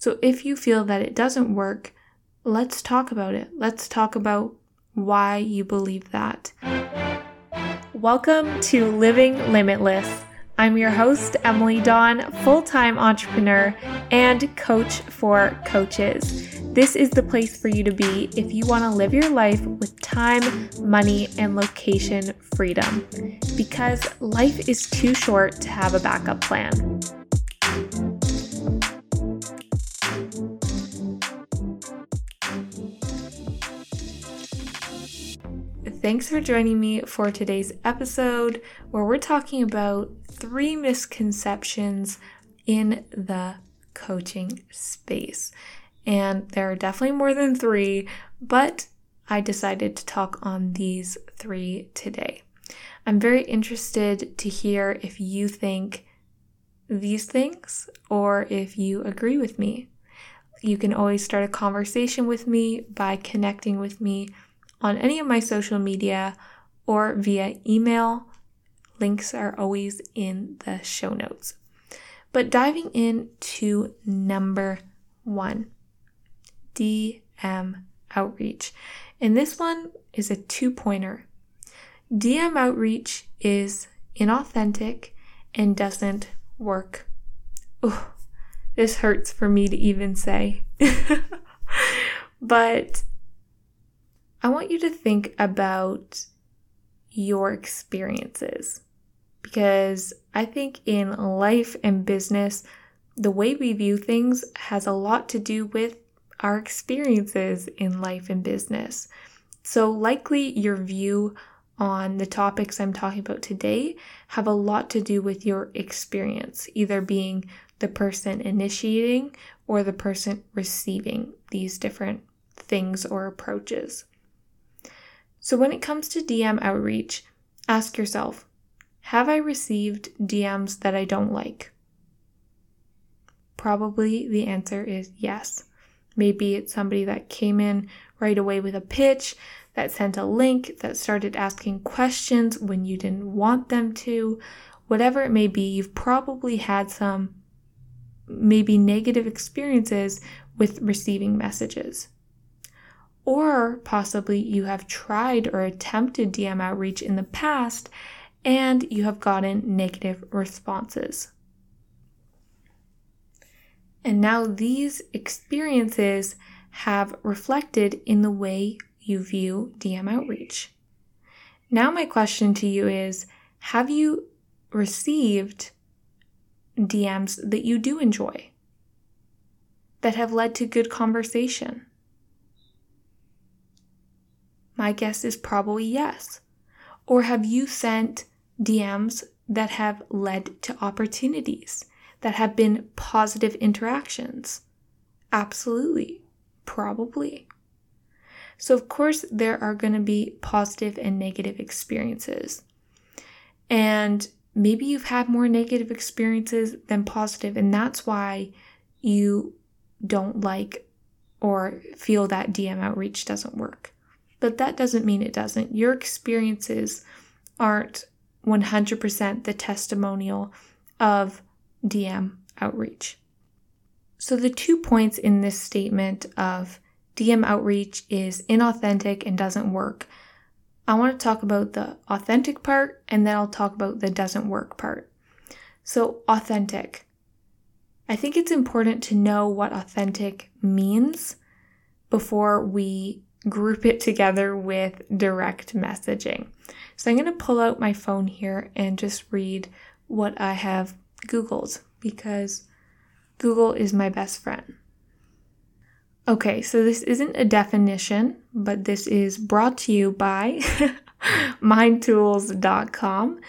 So if you feel that it doesn't work, let's talk about it. Let's talk about why you believe that. Welcome to Living Limitless. I'm your host, Emily Dawn, full time entrepreneur and coach for coaches. This is the place for you to be if you want to live your life with time, money, and location freedom. Because life is too short to have a backup plan. Thanks for joining me for today's episode where we're talking about three misconceptions in the coaching space. And there are definitely more than three, but I decided to talk on these three today. I'm very interested to hear if you think these things or if you agree with me. You can always start a conversation with me by connecting with me on any of my social media or via email. Links are always in the show notes. But diving into number one DM outreach. And this one is a two pointer. DM outreach is inauthentic and doesn't work. Oh, this hurts for me to even say. but I want you to think about your experiences because I think in life and business, the way we view things has a lot to do with our experiences in life and business. So, likely your view on the topics I'm talking about today have a lot to do with your experience, either being the person initiating or the person receiving these different things or approaches. So, when it comes to DM outreach, ask yourself Have I received DMs that I don't like? Probably the answer is yes. Maybe it's somebody that came in right away with a pitch, that sent a link, that started asking questions when you didn't want them to. Whatever it may be, you've probably had some maybe negative experiences with receiving messages. Or possibly you have tried or attempted DM outreach in the past and you have gotten negative responses. And now these experiences have reflected in the way you view DM outreach. Now, my question to you is Have you received DMs that you do enjoy, that have led to good conversation? My guess is probably yes. Or have you sent DMs that have led to opportunities? that have been positive interactions? Absolutely. Probably. So, of course, there are going to be positive and negative experiences. And maybe you've had more negative experiences than positive, and that's why you don't like or feel that DM outreach doesn't work. But that doesn't mean it doesn't. Your experiences aren't 100% the testimonial of DM outreach. So, the two points in this statement of DM outreach is inauthentic and doesn't work. I want to talk about the authentic part and then I'll talk about the doesn't work part. So, authentic. I think it's important to know what authentic means before we group it together with direct messaging. So, I'm going to pull out my phone here and just read what I have Googled because Google is my best friend. Okay, so this isn't a definition, but this is brought to you by mindtools.com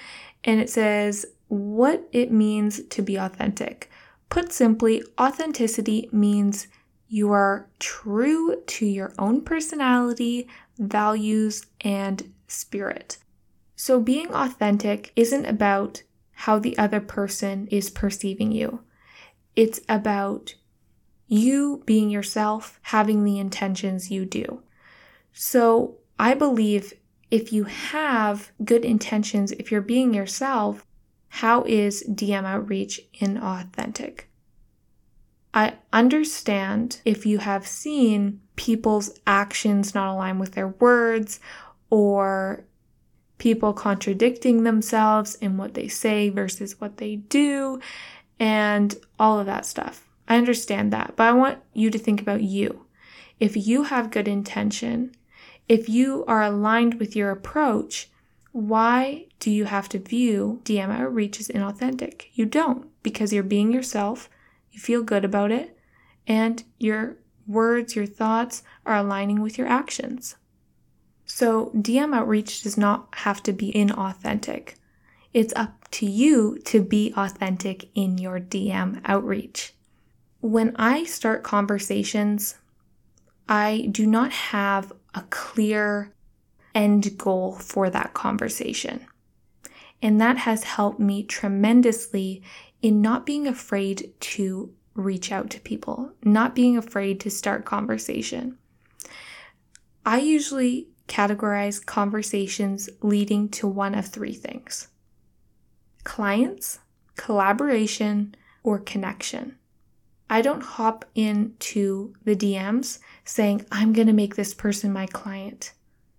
and it says what it means to be authentic. Put simply, authenticity means you are true to your own personality, values, and spirit. So, being authentic isn't about how the other person is perceiving you. It's about you being yourself, having the intentions you do. So I believe if you have good intentions, if you're being yourself, how is DM outreach inauthentic? I understand if you have seen people's actions not align with their words or people contradicting themselves in what they say versus what they do and all of that stuff. I understand that, but I want you to think about you. If you have good intention, if you are aligned with your approach, why do you have to view DM outreach as inauthentic? You don't, because you're being yourself, you feel good about it, and your words, your thoughts are aligning with your actions. So, DM outreach does not have to be inauthentic. It's up to you to be authentic in your DM outreach. When I start conversations, I do not have a clear end goal for that conversation. And that has helped me tremendously in not being afraid to reach out to people, not being afraid to start conversation. I usually categorize conversations leading to one of three things clients, collaboration, or connection. I don't hop into the DMs saying, I'm going to make this person my client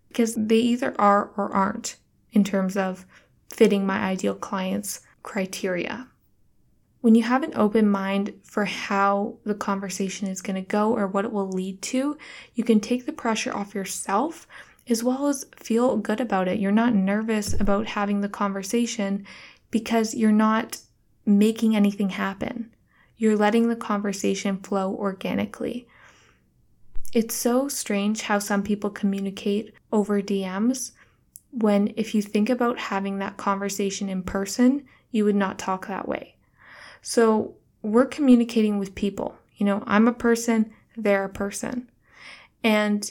because they either are or aren't in terms of fitting my ideal client's criteria. When you have an open mind for how the conversation is going to go or what it will lead to, you can take the pressure off yourself as well as feel good about it. You're not nervous about having the conversation because you're not making anything happen. You're letting the conversation flow organically. It's so strange how some people communicate over DMs when, if you think about having that conversation in person, you would not talk that way. So, we're communicating with people. You know, I'm a person, they're a person. And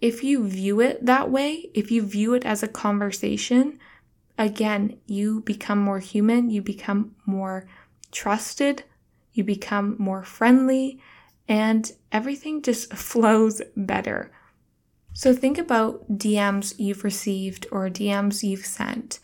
if you view it that way, if you view it as a conversation, again, you become more human, you become more trusted, you become more friendly, and everything just flows better. So think about DMs you've received or DMs you've sent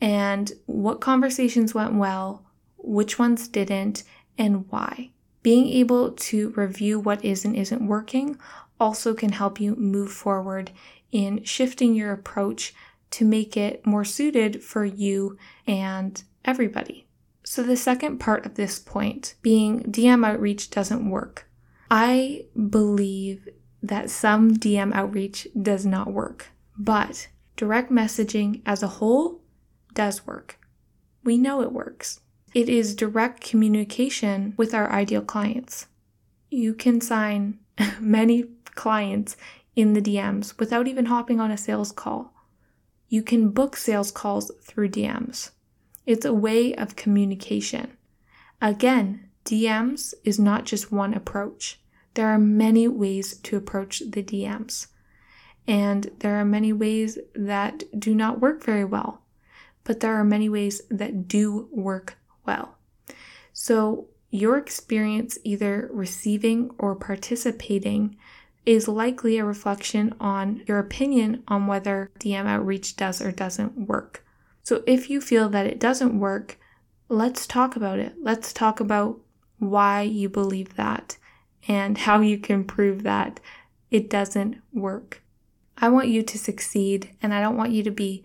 and what conversations went well, which ones didn't, and why. Being able to review what is and isn't working also can help you move forward in shifting your approach to make it more suited for you and everybody. So, the second part of this point being DM outreach doesn't work. I believe that some DM outreach does not work, but direct messaging as a whole does work. We know it works. It is direct communication with our ideal clients. You can sign many clients in the DMs without even hopping on a sales call. You can book sales calls through DMs. It's a way of communication. Again, DMs is not just one approach. There are many ways to approach the DMs. And there are many ways that do not work very well, but there are many ways that do work well. So, your experience either receiving or participating is likely a reflection on your opinion on whether DM outreach does or doesn't work. So if you feel that it doesn't work, let's talk about it. Let's talk about why you believe that and how you can prove that it doesn't work. I want you to succeed and I don't want you to be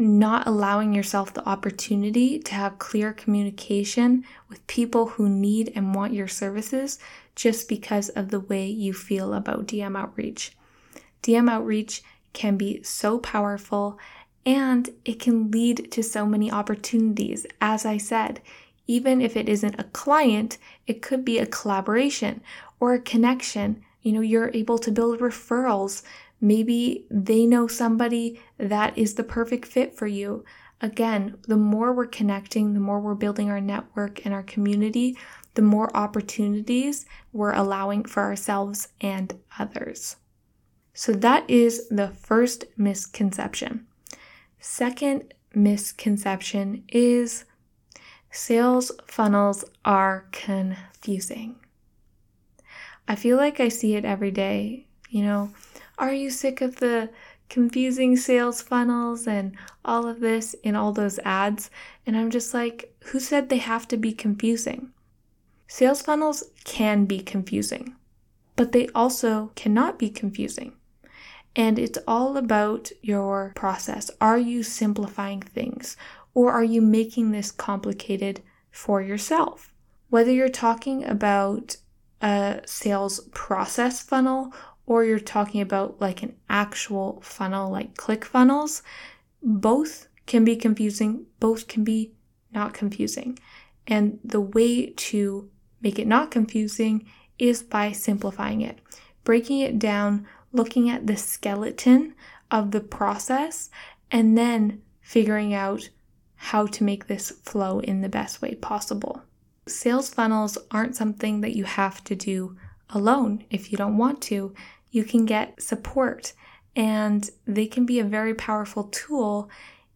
not allowing yourself the opportunity to have clear communication with people who need and want your services just because of the way you feel about DM outreach. DM outreach can be so powerful and it can lead to so many opportunities. As I said, even if it isn't a client, it could be a collaboration or a connection. You know, you're able to build referrals. Maybe they know somebody that is the perfect fit for you. Again, the more we're connecting, the more we're building our network and our community, the more opportunities we're allowing for ourselves and others. So, that is the first misconception. Second misconception is sales funnels are confusing. I feel like I see it every day. You know, are you sick of the confusing sales funnels and all of this in all those ads? And I'm just like, who said they have to be confusing? Sales funnels can be confusing, but they also cannot be confusing. And it's all about your process. Are you simplifying things or are you making this complicated for yourself? Whether you're talking about a sales process funnel or you're talking about like an actual funnel like ClickFunnels, both can be confusing, both can be not confusing. And the way to make it not confusing is by simplifying it, breaking it down, looking at the skeleton of the process, and then figuring out how to make this flow in the best way possible. Sales funnels aren't something that you have to do alone if you don't want to. You can get support, and they can be a very powerful tool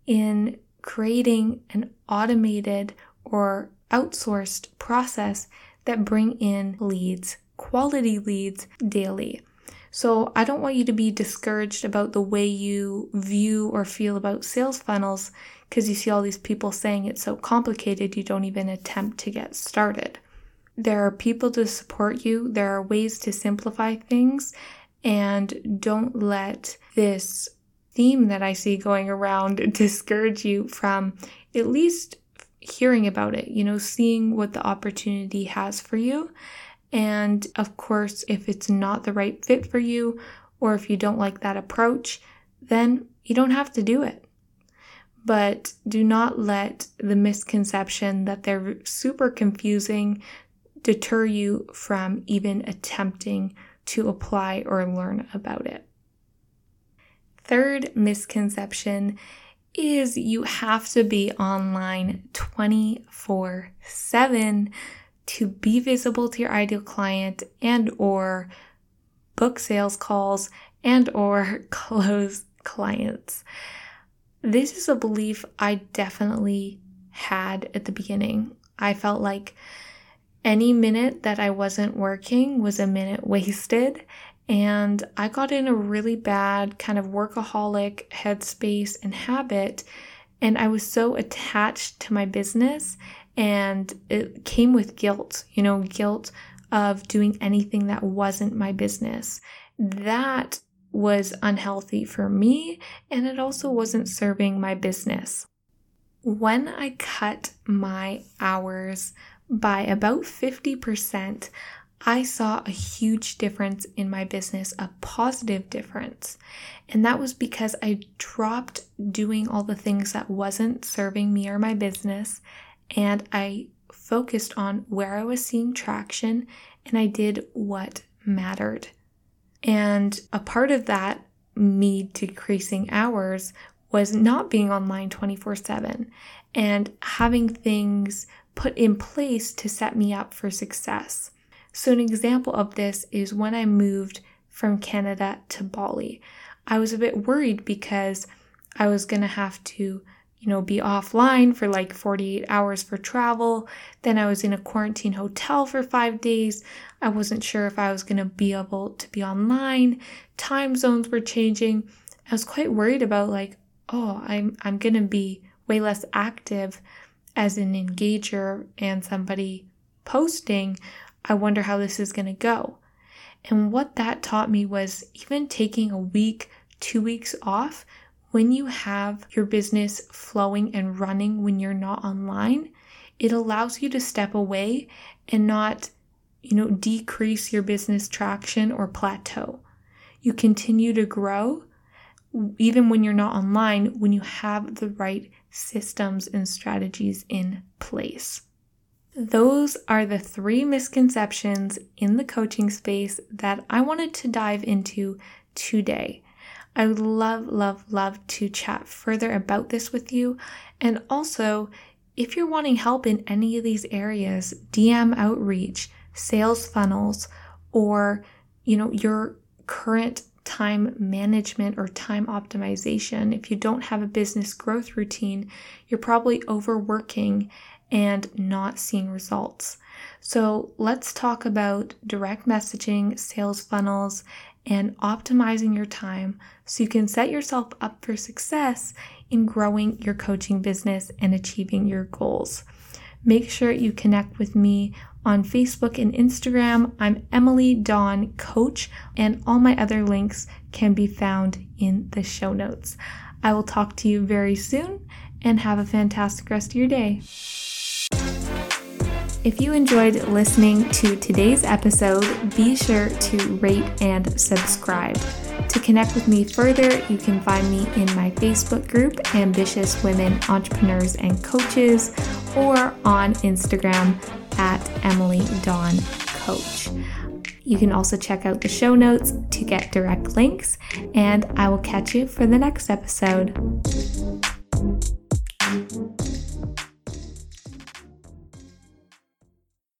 in creating an automated or outsourced process that bring in leads, quality leads daily. So I don't want you to be discouraged about the way you view or feel about sales funnels because you see all these people saying it's so complicated you don't even attempt to get started. There are people to support you, there are ways to simplify things, and don't let this theme that I see going around discourage you from at least hearing about it, you know, seeing what the opportunity has for you. And of course, if it's not the right fit for you, or if you don't like that approach, then you don't have to do it. But do not let the misconception that they're super confusing deter you from even attempting to apply or learn about it. Third misconception is you have to be online 24 7 to be visible to your ideal client and or book sales calls and or close clients. This is a belief I definitely had at the beginning. I felt like any minute that I wasn't working was a minute wasted. And I got in a really bad kind of workaholic headspace and habit. And I was so attached to my business, and it came with guilt, you know, guilt of doing anything that wasn't my business. That was unhealthy for me, and it also wasn't serving my business. When I cut my hours by about 50%, I saw a huge difference in my business, a positive difference. And that was because I dropped doing all the things that wasn't serving me or my business and I focused on where I was seeing traction and I did what mattered. And a part of that, me decreasing hours, was not being online 24 7 and having things put in place to set me up for success. So, an example of this is when I moved from Canada to Bali. I was a bit worried because I was going to have to, you know, be offline for like 48 hours for travel. Then I was in a quarantine hotel for five days. I wasn't sure if I was going to be able to be online. Time zones were changing. I was quite worried about like, oh, I'm I'm going to be way less active as an engager and somebody posting. I wonder how this is going to go. And what that taught me was even taking a week, two weeks off when you have your business flowing and running when you're not online, it allows you to step away and not, you know, decrease your business traction or plateau. You continue to grow even when you're not online when you have the right systems and strategies in place. Those are the three misconceptions in the coaching space that I wanted to dive into today. I would love, love, love to chat further about this with you. And also, if you're wanting help in any of these areas, DM outreach, sales funnels, or you know, your current time management or time optimization, if you don't have a business growth routine, you're probably overworking and not seeing results. So, let's talk about direct messaging, sales funnels, and optimizing your time so you can set yourself up for success in growing your coaching business and achieving your goals. Make sure you connect with me On Facebook and Instagram, I'm Emily Dawn Coach, and all my other links can be found in the show notes. I will talk to you very soon and have a fantastic rest of your day. If you enjoyed listening to today's episode, be sure to rate and subscribe. To connect with me further, you can find me in my Facebook group, Ambitious Women Entrepreneurs and Coaches, or on Instagram at Emily Dawn Coach. You can also check out the show notes to get direct links, and I will catch you for the next episode.